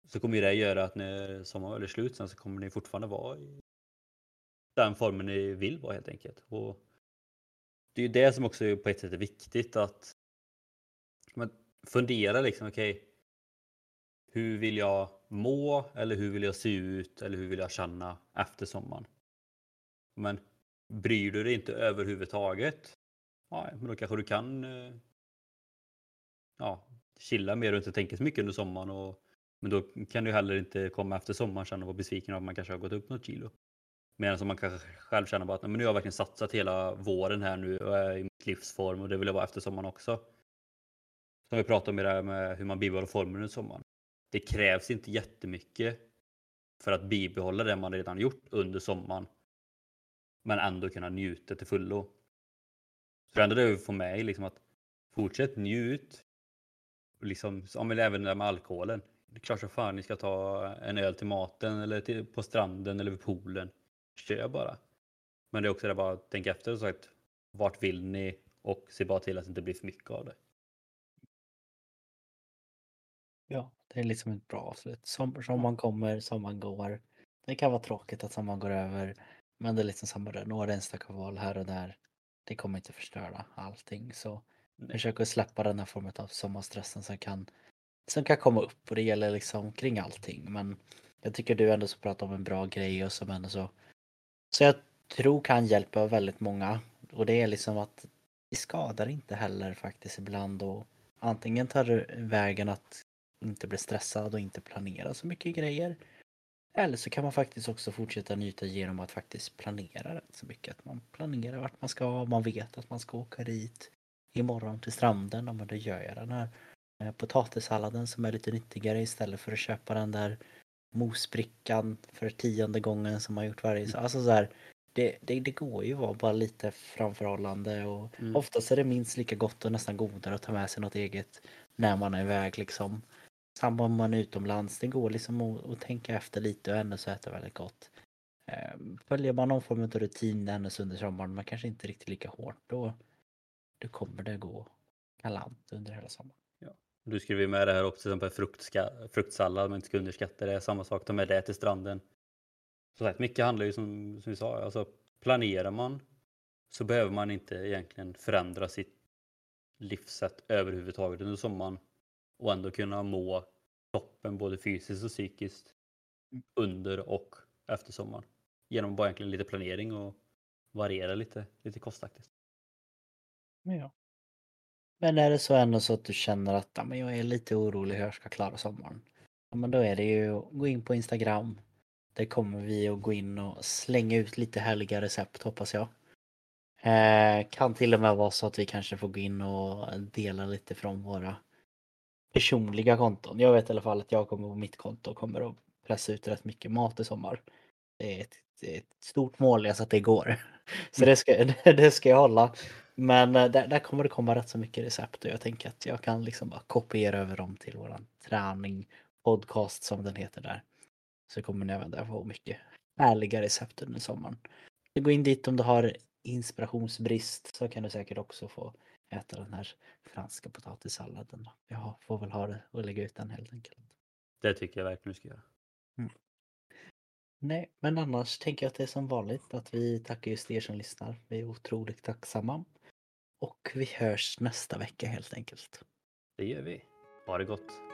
Speaker 1: Så kommer det göra att när sommaren är slut sen så kommer ni fortfarande vara i den formen ni vill vara helt enkelt. Och det är ju det som också på ett sätt är viktigt att man fundera liksom, okej. Okay, hur vill jag må eller hur vill jag se ut eller hur vill jag känna efter sommaren? Men bryr du dig inte överhuvudtaget? Ja, men då kanske du kan eh, ja, chilla mer och inte tänka så mycket under sommaren och men då kan du heller inte komma efter sommaren sen och vara besviken av att man kanske har gått upp något kilo. Medan man kanske själv känner bara att men nu har jag verkligen satsat hela våren här nu och är i mitt livsform och det vill jag vara efter sommaren också. Som vi pratade om i det här med hur man bibehåller formen under sommaren. Det krävs inte jättemycket för att bibehålla det man redan gjort under sommaren. Men ändå kunna njuta till fullo. Så det enda det vi får med liksom att fortsätt njut. Liksom, om men även det där med alkoholen det är klart som fan ni ska ta en öl till maten eller till, på stranden eller vid poolen. Kör bara. Men det är också det bara att tänka efter och sagt vart vill ni och se bara till att det inte blir för mycket av det.
Speaker 2: Ja, det är liksom ett bra avslut. Som, sommaren kommer, sommaren går. Det kan vara tråkigt att sommaren går över. Men det är liksom samma där, några enstaka val här och där. Det kommer inte förstöra allting. Så Nej. försök att släppa den här formen av sommarstressen som kan som kan komma upp och det gäller liksom kring allting. Men jag tycker du ändå så pratar om en bra grej och som ändå så. Så jag tror kan hjälpa väldigt många. Och det är liksom att det skadar inte heller faktiskt ibland och antingen tar du vägen att inte bli stressad och inte planera så mycket grejer. Eller så kan man faktiskt också fortsätta njuta genom att faktiskt planera rätt så mycket. Att man planerar vart man ska, man vet att man ska åka dit imorgon till stranden. Ja, men då gör jag den här eh, potatissalladen som är lite nyttigare istället för att köpa den där mosbrickan för tionde gången som man gjort varje Alltså så här, det, det, det, går ju att vara bara lite framförhållande och mm. oftast är det minst lika gott och nästan godare att ta med sig något eget när man är iväg liksom. Samma om man är utomlands, det går liksom att, att tänka efter lite och ändå så äta väldigt gott. Ehm, följer man någon form av rutin ännu under sommaren, men kanske inte riktigt lika hårt, då, då kommer det gå galant under hela sommaren.
Speaker 1: Du skriver med det här också, till exempel fruktska, fruktsallad man inte ska underskatta det. Samma sak, ta med det till stranden. Så sagt, mycket handlar ju som, som vi sa, alltså planerar man så behöver man inte egentligen förändra sitt livssätt överhuvudtaget under sommaren och ändå kunna må toppen både fysiskt och psykiskt under och efter sommaren. Genom bara egentligen lite planering och variera lite, lite kostaktigt.
Speaker 2: Ja. Men är det så ändå så att du känner att men jag är lite orolig hur jag ska klara sommaren. Ja, men då är det ju att gå in på Instagram. Där kommer vi att gå in och slänga ut lite härliga recept hoppas jag. Eh, kan till och med vara så att vi kanske får gå in och dela lite från våra personliga konton. Jag vet i alla fall att jag kommer på mitt konto och kommer att pressa ut rätt mycket mat i sommar. Det är ett, ett stort mål, jag så att det går. Så det ska, det ska jag hålla. Men eh, där, där kommer det komma rätt så mycket recept och jag tänker att jag kan liksom bara kopiera över dem till våran träning podcast som den heter där. Så kommer ni även där få mycket härliga recept under sommaren. Så gå in dit om du har inspirationsbrist så kan du säkert också få äta den här franska potatissalladen. Jag får väl ha det och lägga ut den helt enkelt.
Speaker 1: Det tycker jag verkligen du ska göra.
Speaker 2: Nej, men annars tänker jag att det är som vanligt att vi tackar just er som lyssnar. Vi är otroligt tacksamma. Och vi hörs nästa vecka helt enkelt.
Speaker 1: Det gör vi. Ha det gott.